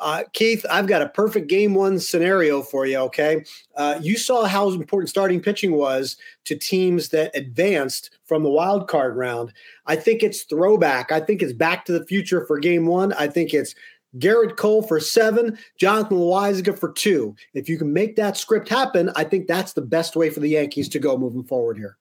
Uh, Keith, I've got a perfect game one scenario for you. Okay. Uh, you saw how important starting pitching was to teams that advanced from the wild card round. I think it's throwback. I think it's back to the future for game one. I think it's Gerrit Cole for seven, Jonathan Loáisiga for two. If you can make that script happen, I think that's the best way for the Yankees to go moving forward here.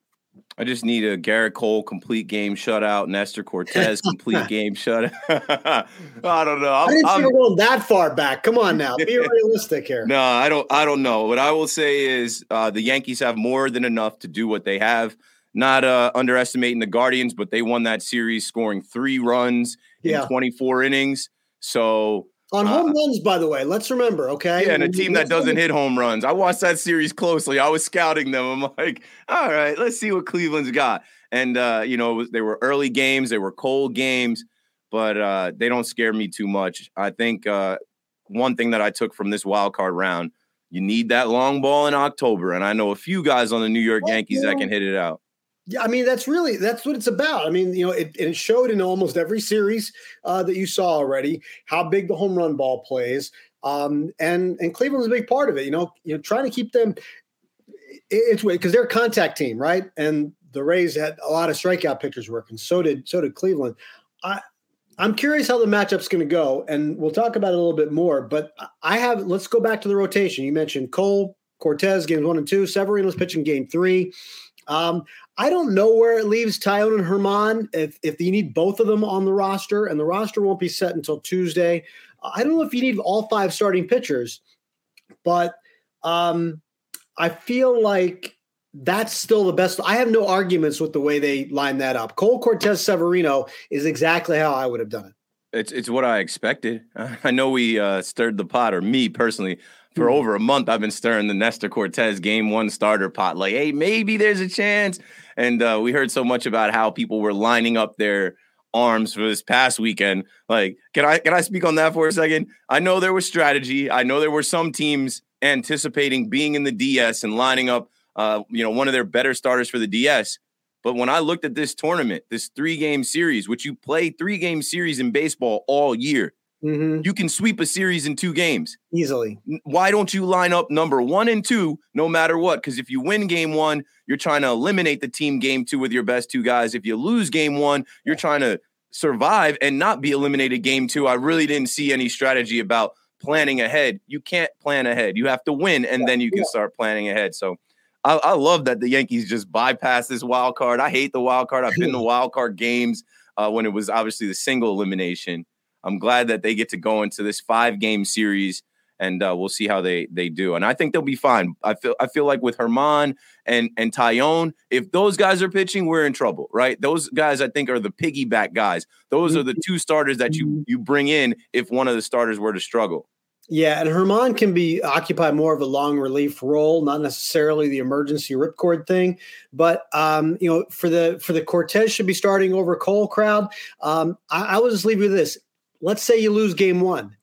I just need a Gerrit Cole complete game shutout, Nestor Cortes complete game shutout. I don't know. I'm, I did not see you going that far back. Come on now, be realistic here. No, I don't. I don't know. What I will say is uh, the Yankees have more than enough to do what they have. Not uh, underestimating the Guardians, but they won that series scoring three runs yeah. in 24 innings. So on home uh, runs, by the way, let's remember, okay? Yeah, and a team that doesn't hit home runs. I watched that series closely. I was scouting them. I'm like, all right, let's see what Cleveland's got. And uh, you know, was, they were early games, they were cold games, but uh, they don't scare me too much. I think uh, one thing that I took from this wild card round, you need that long ball in October, and I know a few guys on the New York Yankees that can hit it out. Yeah, I mean that's really that's what it's about. I mean, you know, it, it showed in almost every series uh, that you saw already how big the home run ball plays, um, and and Cleveland's a big part of it. You know, you know, trying to keep them. It's because they're a contact team, right? And the Rays had a lot of strikeout pitchers working. So did so did Cleveland. I I'm curious how the matchup's going to go, and we'll talk about it a little bit more. But I have let's go back to the rotation. You mentioned Cole, Cortes games one and two. Severino's pitching game three. Um, I don't know where it leaves Taillon and Germán. if, if you need both of them on the roster, and the roster won't be set until Tuesday. I don't know if you need all five starting pitchers, but um, I feel like that's still the best. I have no arguments with the way they line that up. Cole Cortes Severino is exactly how I would have done it. It's it's what I expected. I know we uh, stirred the pot, or me personally, for over a month. I've been stirring the Nestor Cortes game one starter pot. Like, hey, maybe there's a chance. And uh, we heard so much about how people were lining up their arms for this past weekend. Like, can I can I speak on that for a second? I know there was strategy. I know there were some teams anticipating being in the DS and lining up, uh, you know, one of their better starters for the DS. But when I looked at this tournament, this three game series, which you play three game series in baseball all year, Mm-hmm. You can sweep a series in two games easily. Why don't you line up number one and two no matter what? Because if you win game one, you're trying to eliminate the team game two with your best two guys. If you lose game one, you're trying to survive and not be eliminated game two. I really didn't see any strategy about planning ahead. You can't plan ahead. You have to win and then you can start planning ahead. So I, I love that the Yankees just bypass this wild card. I hate the wild card. I've been the wild card games uh, when it was obviously the single elimination. I'm glad that they get to go into this five game series and uh, we'll see how they they do. And I think they'll be fine. I feel I feel like with Germán and and Taillon, if those guys are pitching, we're in trouble, right? Those guys I think are the piggyback guys. Those are the two starters that you you bring in if one of the starters were to struggle. Yeah, and Germán can be occupy more of a long relief role, not necessarily the emergency ripcord thing. But um, you know, for the for the Cortes should be starting over Cole crowd. Um, I, I will just leave you with this let's say you lose game one.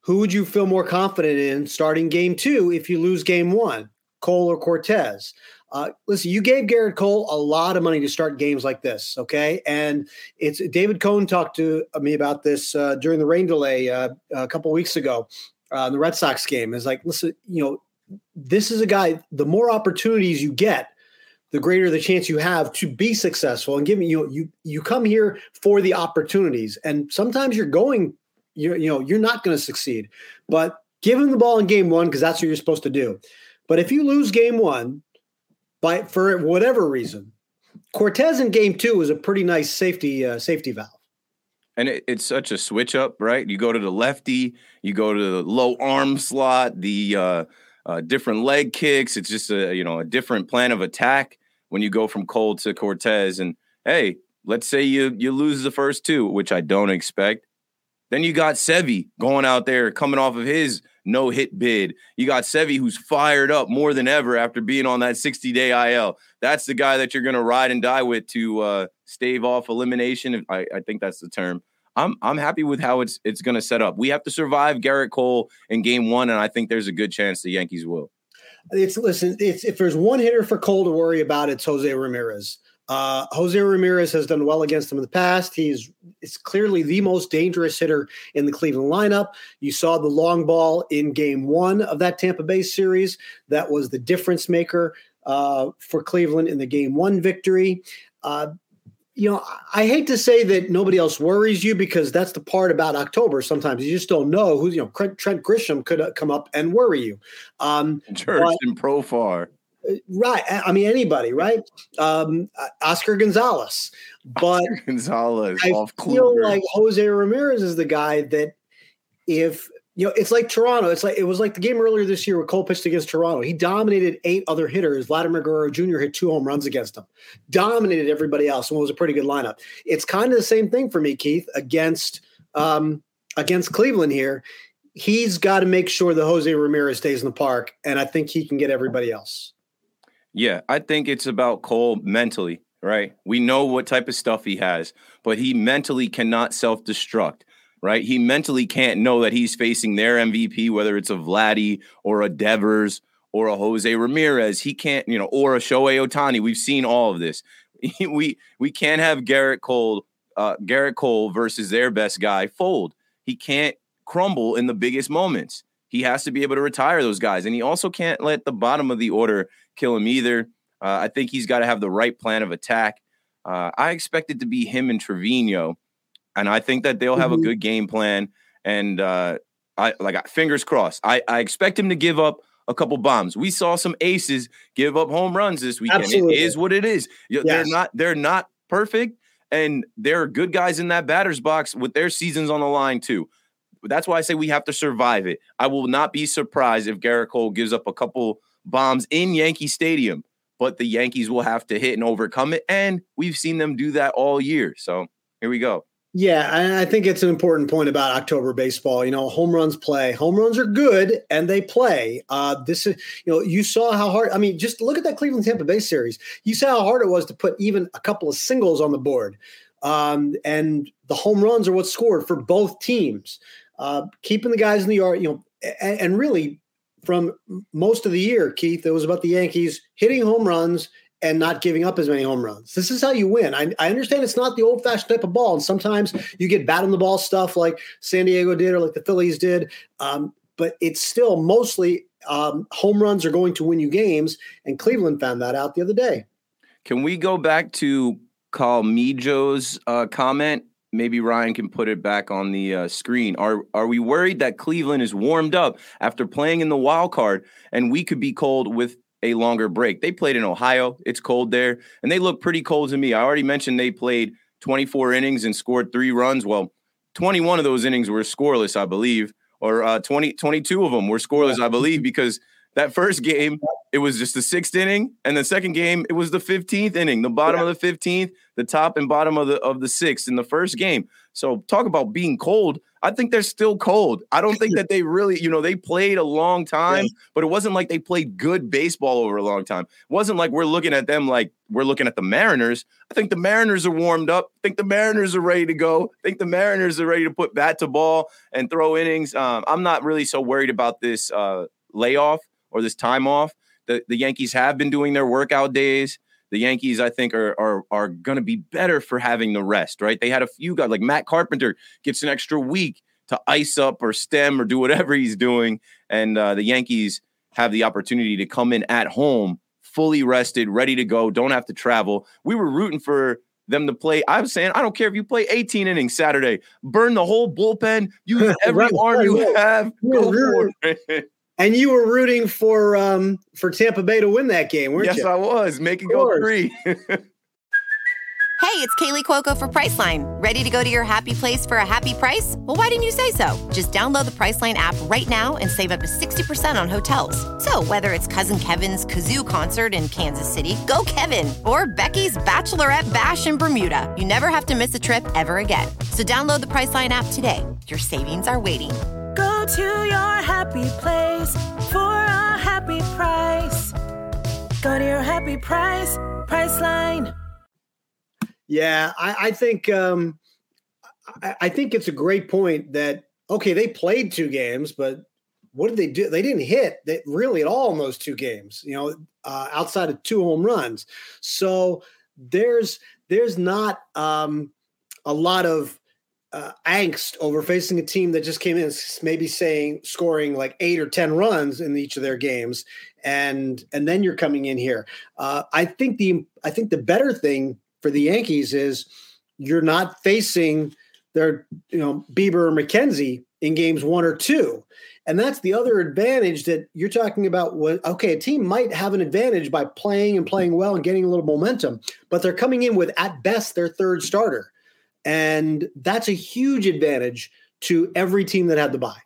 Who would you feel more confident in starting game two if you lose game one, Cole or Cortes? Uh, listen, you gave Gerrit Cole a lot of money to start games like this, okay? And it's David Cone talked to me about this uh, during the rain delay uh, a couple weeks ago uh, in the Red Sox game. Is like, listen, you know, this is a guy. The more opportunities you get, the greater the chance you have to be successful. And giving you you you come here for the opportunities, and sometimes you're going, you you know, you're not going to succeed, but give him the ball in game one because that's what you're supposed to do. But if you lose game one, by for whatever reason, Cortes in game two was a pretty nice safety uh, safety valve. And it, it's such a switch up, right? You go to the lefty, you go to the low arm slot, the uh, uh, different leg kicks. It's just a you know a different plan of attack when you go from Cole to Cortes And hey, let's say you you lose the first two, which I don't expect. Then you got Sevy going out there coming off of his no hit bid. You got Sevy who's fired up more than ever after being on that 60 day IL. That's the guy that you're going to ride and die with to uh, stave off elimination. I, I think that's the term. I'm I'm happy with how it's it's going to set up. We have to survive Gerrit Cole in game one, and I think there's a good chance the Yankees will. It's listen. It's if there's one hitter for Cole to worry about, it's Jose Ramirez. Uh, Jose Ramirez has done well against him in the past. He's it's clearly the most dangerous hitter in the Cleveland lineup. You saw the long ball in Game One of that Tampa Bay series. That was the difference maker uh, for Cleveland in the Game One victory. Uh, you know, I hate to say that nobody else worries you because that's the part about October. Sometimes you just don't know who, you know, Trent Grisham could uh, come up and worry you. Um, Church and Profar. Uh, right. I mean, anybody, right? Um, uh, Oscar Gonzalez. But Oscar Gonzalez I feel like Jose Ramirez is the guy that if you know, it's like Toronto. It's like it was like the game earlier this year where Cole pitched against Toronto. He dominated eight other hitters. Vladimir Guerrero Jr. hit two home runs against him, dominated everybody else, and it was a pretty good lineup. It's kind of the same thing for me, Keith, against um, against Cleveland here. He's got to make sure that Jose Ramirez stays in the park, and I think he can get everybody else. Yeah, I think it's about Cole mentally, right? We know what type of stuff he has, but he mentally cannot self destruct right? He mentally can't know that he's facing their MVP, whether it's a Vladdy or a Devers or a Jose Ramirez. He can't, you know, or a Shohei Ohtani. We've seen all of this. we we can't have Gerrit Cole, uh, Gerrit Cole versus their best guy fold. He can't crumble in the biggest moments. He has to be able to retire those guys, and he also can't let the bottom of the order kill him either. Uh, I think he's got to have the right plan of attack. Uh, I expect it to be him and Trevino and I think that they'll have mm-hmm. a good game plan. And uh, I like fingers crossed. I, I expect him to give up a couple bombs. We saw some aces give up home runs this weekend. Absolutely. It is what it is. Yes. They're not they're not perfect, and there are good guys in that batter's box with their seasons on the line too. That's why I say we have to survive it. I will not be surprised if Gerrit Cole gives up a couple bombs in Yankee Stadium, but the Yankees will have to hit and overcome it. And we've seen them do that all year. So here we go. Yeah, I think it's an important point about October baseball. You know, home runs play. Home runs are good, and they play. Uh, this is, you know, you saw how hard. I mean, just look at that Cleveland Tampa Bay series. You saw how hard it was to put even a couple of singles on the board, um, and the home runs are what scored for both teams. Uh, keeping the guys in the yard, you know, and, and really from most of the year, Keith, it was about the Yankees hitting home runs and not giving up as many home runs. This is how you win. I, I understand it's not the old fashioned type of ball, and sometimes you get bat on the ball stuff like San Diego did or like the Phillies did. Um, but it's still mostly um, home runs are going to win you games, and Cleveland found that out the other day. Can we go back to Carl Mijo's uh, comment? Maybe Ryan can put it back on the uh, screen. Are are we worried that Cleveland is warmed up after playing in the wild card, and we could be cold with a longer break. They played in Ohio. It's cold there, and they look pretty cold to me. I already mentioned they played 24 innings and scored three runs. Well, 21 of those innings were scoreless, I believe, or uh, 20, 22 of them were scoreless, I believe, because that first game, it was just the sixth inning, and the second game, it was the 15th inning, the bottom yeah. of the 15th, the top and bottom of the of the sixth in the first game. So talk about being cold. I think they're still cold. I don't think that they really, you know, they played a long time, but it wasn't like they played good baseball over a long time. It wasn't like we're looking at them like we're looking at the Mariners. I think the Mariners are warmed up. I think the Mariners are ready to go. I think the Mariners are ready to put bat to ball and throw innings. Um, I'm not really so worried about this uh, layoff or this time off. The, the Yankees have been doing their workout days the Yankees, I think, are are are going to be better for having the rest. Right? They had a few guys like Matt Carpenter gets an extra week to ice up or stem or do whatever he's doing, and uh, the Yankees have the opportunity to come in at home fully rested, ready to go, don't have to travel. We were rooting for them to play. I was saying, I don't care if you play 18 innings Saturday, burn the whole bullpen, use every arm you have, go for it. And you were rooting for um, for Tampa Bay to win that game, weren't yes, you? I was. Make it go three. Hey, it's Kaley Cuoco for Priceline. Ready to go to your happy place for a happy price? Well, why didn't you say so? Just download the Priceline app right now and save up to 60% on hotels. So, whether it's Cousin Kevin's Kazoo concert in Kansas City, go Kevin, or Becky's Bachelorette Bash in Bermuda, you never have to miss a trip ever again. So, download the Priceline app today. Your savings are waiting. Go to your happy place for a happy price. Go to your happy price, Priceline. Yeah, I, I think um, I, I, think it's a great point that okay, they played two games, but what did they do? They didn't hit really at all in those two games. You know, uh, outside of two home runs. So there's there's not um, a lot of uh, angst over facing a team that just came in, maybe saying scoring like eight or ten runs in each of their games, and and then you're coming in here. Uh, I think the I think the better thing for the Yankees is you're not facing their, you know, Bieber or McKenzie in games one or two. And that's the other advantage that you're talking about. What okay, a team might have an advantage by playing and playing well and getting a little momentum, but they're coming in with at best their third starter. And that's a huge advantage to every team that had the bye.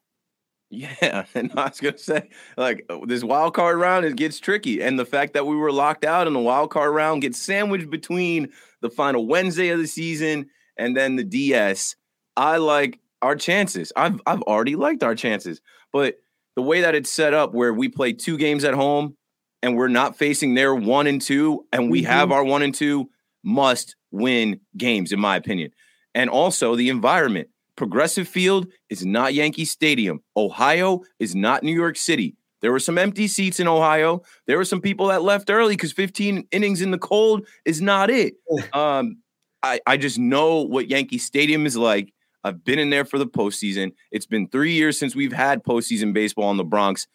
Yeah, and I was gonna say, like uh, this wild card round, it gets tricky, and the fact that we were locked out in the wild card round gets sandwiched between the final Wednesday of the season and then the DS. I like our chances. I've I've already liked our chances, but the way that it's set up, where we play two games at home and we're not facing their one and two, and we mm-hmm. have our one and two, must win games, in my opinion, and also the environment Progressive Field is not Yankee Stadium. Ohio is not New York City. There were some empty seats in Ohio. There were some people that left early because 15 innings in the cold is not it. Um, I, I just know what Yankee Stadium is like. I've been in there for the postseason. It's been three years since we've had postseason baseball in the Bronx.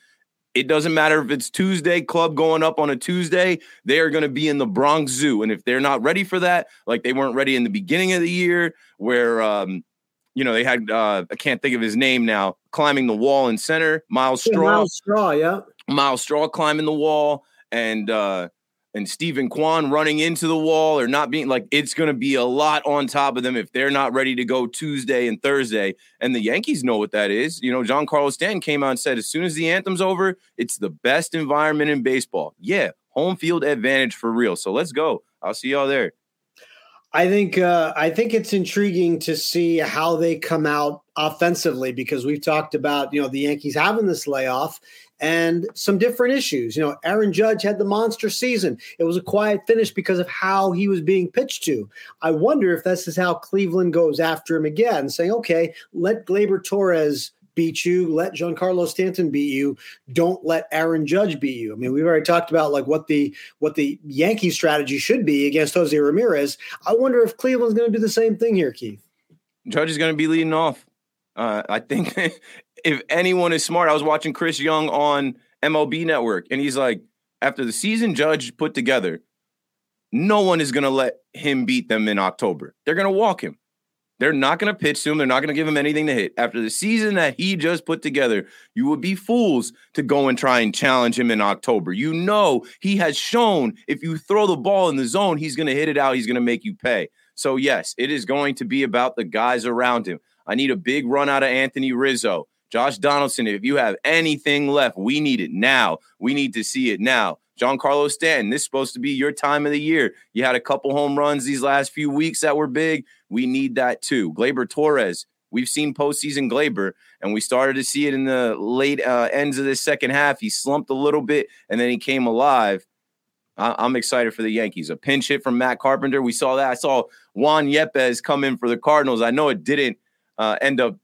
It doesn't matter if it's Tuesday, club going up on a Tuesday, they are going to be in the Bronx Zoo. And if they're not ready for that, like they weren't ready in the beginning of the year, where um, you know, they had uh, I can't think of his name now, climbing the wall in center, Myles Straw. Yeah, Myles Straw, yeah. Myles Straw climbing the wall and uh and Steven Kwan running into the wall or not being like it's going to be a lot on top of them if they're not ready to go Tuesday and Thursday. And the Yankees know what that is. You know, Giancarlo Stanton came out and said as soon as the anthem's over, it's the best environment in baseball. Yeah, home field advantage for real. So let's go. I'll see y'all there. I think uh, I think it's intriguing to see how they come out offensively because we've talked about you know the Yankees having this layoff and some different issues. You know, Aaron Judge had the monster season. It was a quiet finish because of how he was being pitched to. I wonder if this is how Cleveland goes after him again, saying, "Okay, let Gleyber Torres." beat you. Let Giancarlo Stanton beat you. Don't let Aaron Judge beat you. I mean, we've already talked about like what the what the Yankee strategy should be against Jose Ramirez. I wonder if Cleveland's going to do the same thing here, Keith. Judge is going to be leading off. Uh, I think if anyone is smart, I was watching Chris Young on MLB Network, and he's like, after the season Judge put together, no one is going to let him beat them in October. They're going to walk him. They're not going to pitch to him. They're not going to give him anything to hit. After the season that he just put together, you would be fools to go and try and challenge him in October. You know, he has shown if you throw the ball in the zone, he's going to hit it out. He's going to make you pay. So, yes, it is going to be about the guys around him. I need a big run out of Anthony Rizzo. Josh Donaldson, if you have anything left, we need it now. We need to see it now. Giancarlo Stanton, this is supposed to be your time of the year. You had a couple home runs these last few weeks that were big. We need that too. Gleyber Torres, we've seen postseason Gleyber, and we started to see it in the late uh, ends of the second half. He slumped a little bit, and then he came alive. I- am excited for the Yankees. A pinch hit from Matt Carpenter. We saw that. I saw Juan Yepez come in for the Cardinals. I know it didn't uh, end up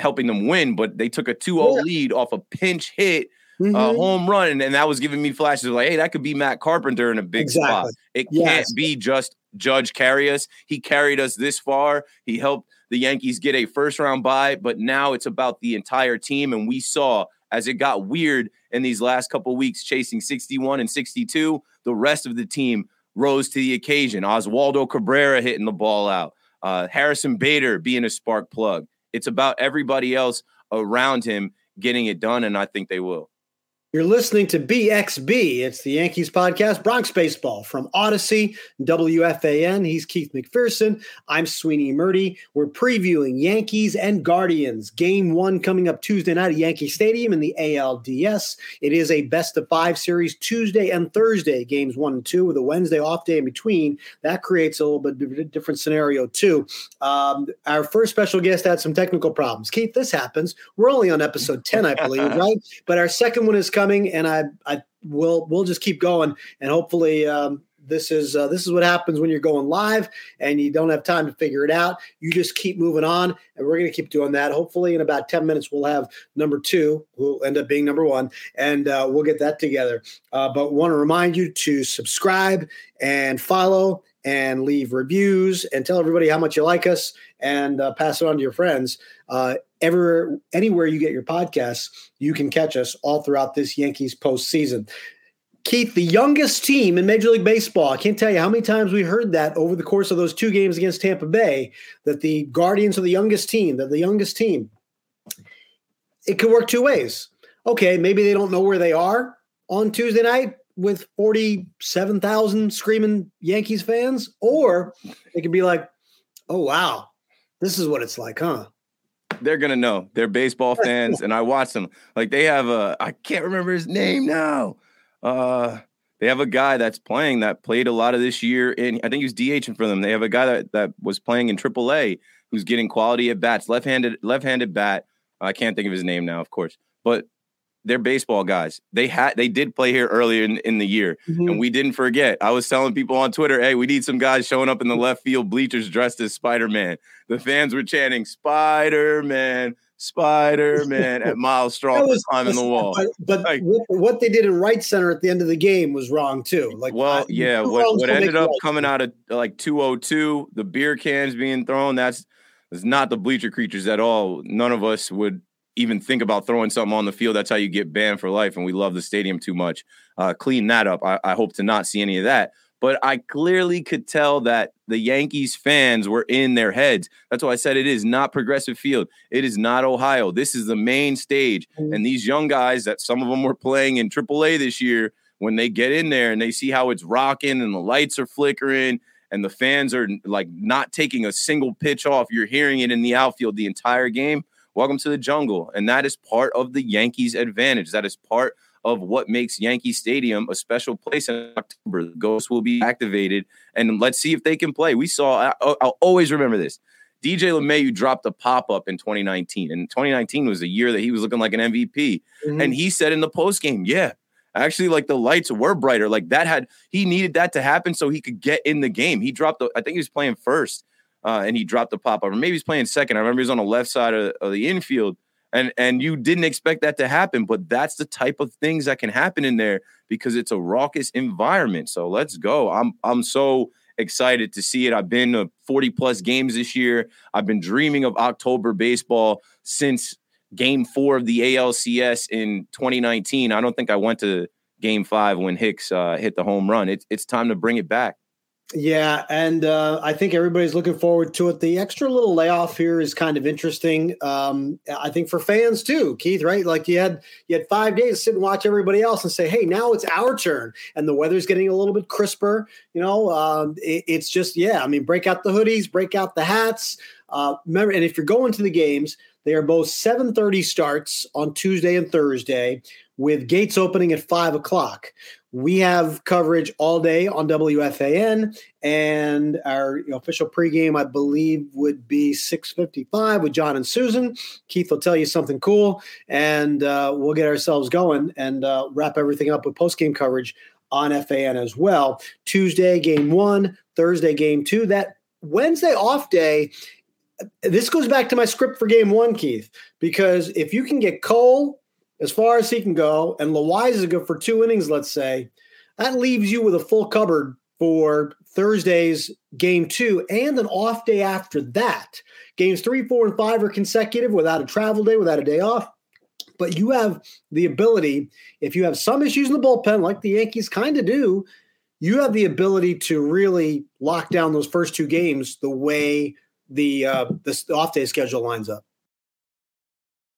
helping them win, but they took a 2 0 yeah. lead off a pinch hit mm-hmm. uh, home run, and, and, that was giving me flashes like, hey, that could be Matt Carpenter in a big exactly. spot. It yes. can't be just Judge carry us. He carried us this far. He helped the Yankees get a first round bye, but now it's about the entire team. And we saw as it got weird in these last couple weeks, chasing 61 and 62, the rest of the team rose to the occasion. Oswaldo Cabrera hitting the ball out, uh, Harrison Bader being a spark plug. It's about everybody else around him getting it done, and I think they will. You're listening to BXB. It's the Yankees podcast, Bronx Baseball from Audacy, WFAN. He's Keith McPherson. I'm Sweeny Murti. We're previewing Yankees and Guardians. Game one coming up Tuesday night at Yankee Stadium in the ALDS. It is a best of five series Tuesday and Thursday, games one and two, with a Wednesday off day in between. That creates a little bit different scenario, too. Um, our first special guest had some technical problems. Keith, this happens. We're only on episode 10, I believe, right? But our second one is coming coming, and I I will we'll just keep going, and hopefully. Um, this is uh, this is what happens when you're going live and you don't have time to figure it out. You just keep moving on, and we're going to keep doing that. Hopefully, in about ten minutes, we'll have number two, who will end up being number one, and uh, we'll get that together. Uh, but want to remind you to subscribe and follow and leave reviews and tell everybody how much you like us and uh, pass it on to your friends. Everywhere, anywhere you get your podcasts, you can catch us all throughout this Yankees postseason. Keith, the youngest team in Major League Baseball. I can't tell you how many times we heard that over the course of those two games against Tampa Bay that the Guardians are the youngest team, that the youngest team. It could work two ways. Okay, maybe they don't know where they are on Tuesday night with 47,000 screaming Yankees fans, or it could be like, oh, wow, this is what it's like, huh? They're gonna know. They're baseball fans, and I watch them. Like they have a I can't remember his name now. Uh they have a guy that's playing that played a lot of this year and I think he was DHing for them. They have a guy that, that was playing in AAA who's getting quality at bats, left-handed, left-handed bat. I can't think of his name now, of course, but they're baseball guys. They had they did play here earlier in, in the year, mm-hmm. and we didn't forget. I was telling people on Twitter, "Hey, we need some guys showing up in the left field bleachers dressed as Spider Man." The fans were chanting "Spider Man." Spider Man at Myles Straw was climbing the wall. But, like, what they did in right center at the end of the game was wrong too. Like, well, yeah, what, what ended up right. coming out of like 202, the beer cans being thrown, that's, that's not the bleacher creatures at all. None of us would even think about throwing something on the field. That's how you get banned for life. And we love the stadium too much. Uh, clean that up. I, I hope to not see any of that. But I clearly could tell that the Yankees fans were in their heads. That's why I said it is not Progressive Field. It is not Ohio. This is the main stage. Mm-hmm. And these young guys that some of them were playing in AAA this year, when they get in there and they see how it's rocking and the lights are flickering and the fans are like not taking a single pitch off, you're hearing it in the outfield the entire game Welcome to the jungle. And that is part of the Yankees' advantage. That is part of what makes Yankee Stadium a special place in October. The ghosts will be activated, and let's see if they can play. We saw, I, will always remember this. DJ LeMahieu dropped a pop up in 2019, and 2019 was a year that he was looking like an MVP. Mm-hmm. And he said in the post game, yeah, actually, like the lights were brighter. Like that had, he needed that to happen so he could get in the game. He dropped, the, I think he was playing first uh, and he dropped the pop up, or maybe he's playing second. I remember he was on the left side of, of the infield, and and you didn't expect that to happen, but that's the type of things that can happen in there because it's a raucous environment. So let's go. I'm I'm so excited to see it. I've been to 40 plus games this year. I've been dreaming of October baseball since game four of the ALCS in 2019. I don't think I went to game five when Hicks uh, hit the home run. It's it's time to bring it back. Yeah, and uh, I think everybody's looking forward to it. The extra little layoff here is kind of interesting. Um, I think for fans too, Keith. Right? Like you had you had five days to sit and watch everybody else and say, "Hey, now it's our turn," and the weather's getting a little bit crisper. You know, um, it, it's just yeah. I mean, break out the hoodies, break out the hats. Uh, remember, and if you're going to the games, they are both 7:30 starts on Tuesday and Thursday, with gates opening at five o'clock. We have coverage all day on WFAN, and our official pregame, I believe, would be 6:55 with John and Susan. Keith will tell you something cool, and uh, we'll get ourselves going and uh, wrap everything up with postgame coverage on FAN as well. Tuesday, game one. Thursday, game two. That Wednesday off day. This goes back to my script for game one, Keith, because if you can get Cole as far as he can go, and Loaisiga for two innings, let's say, that leaves you with a full cupboard for Thursday's game two and an off day after that. Games three, four, and five are consecutive without a travel day, without a day off. But you have the ability, if you have some issues in the bullpen, like the Yankees kind of do, you have the ability to really lock down those first two games the way the uh, the off day schedule lines up.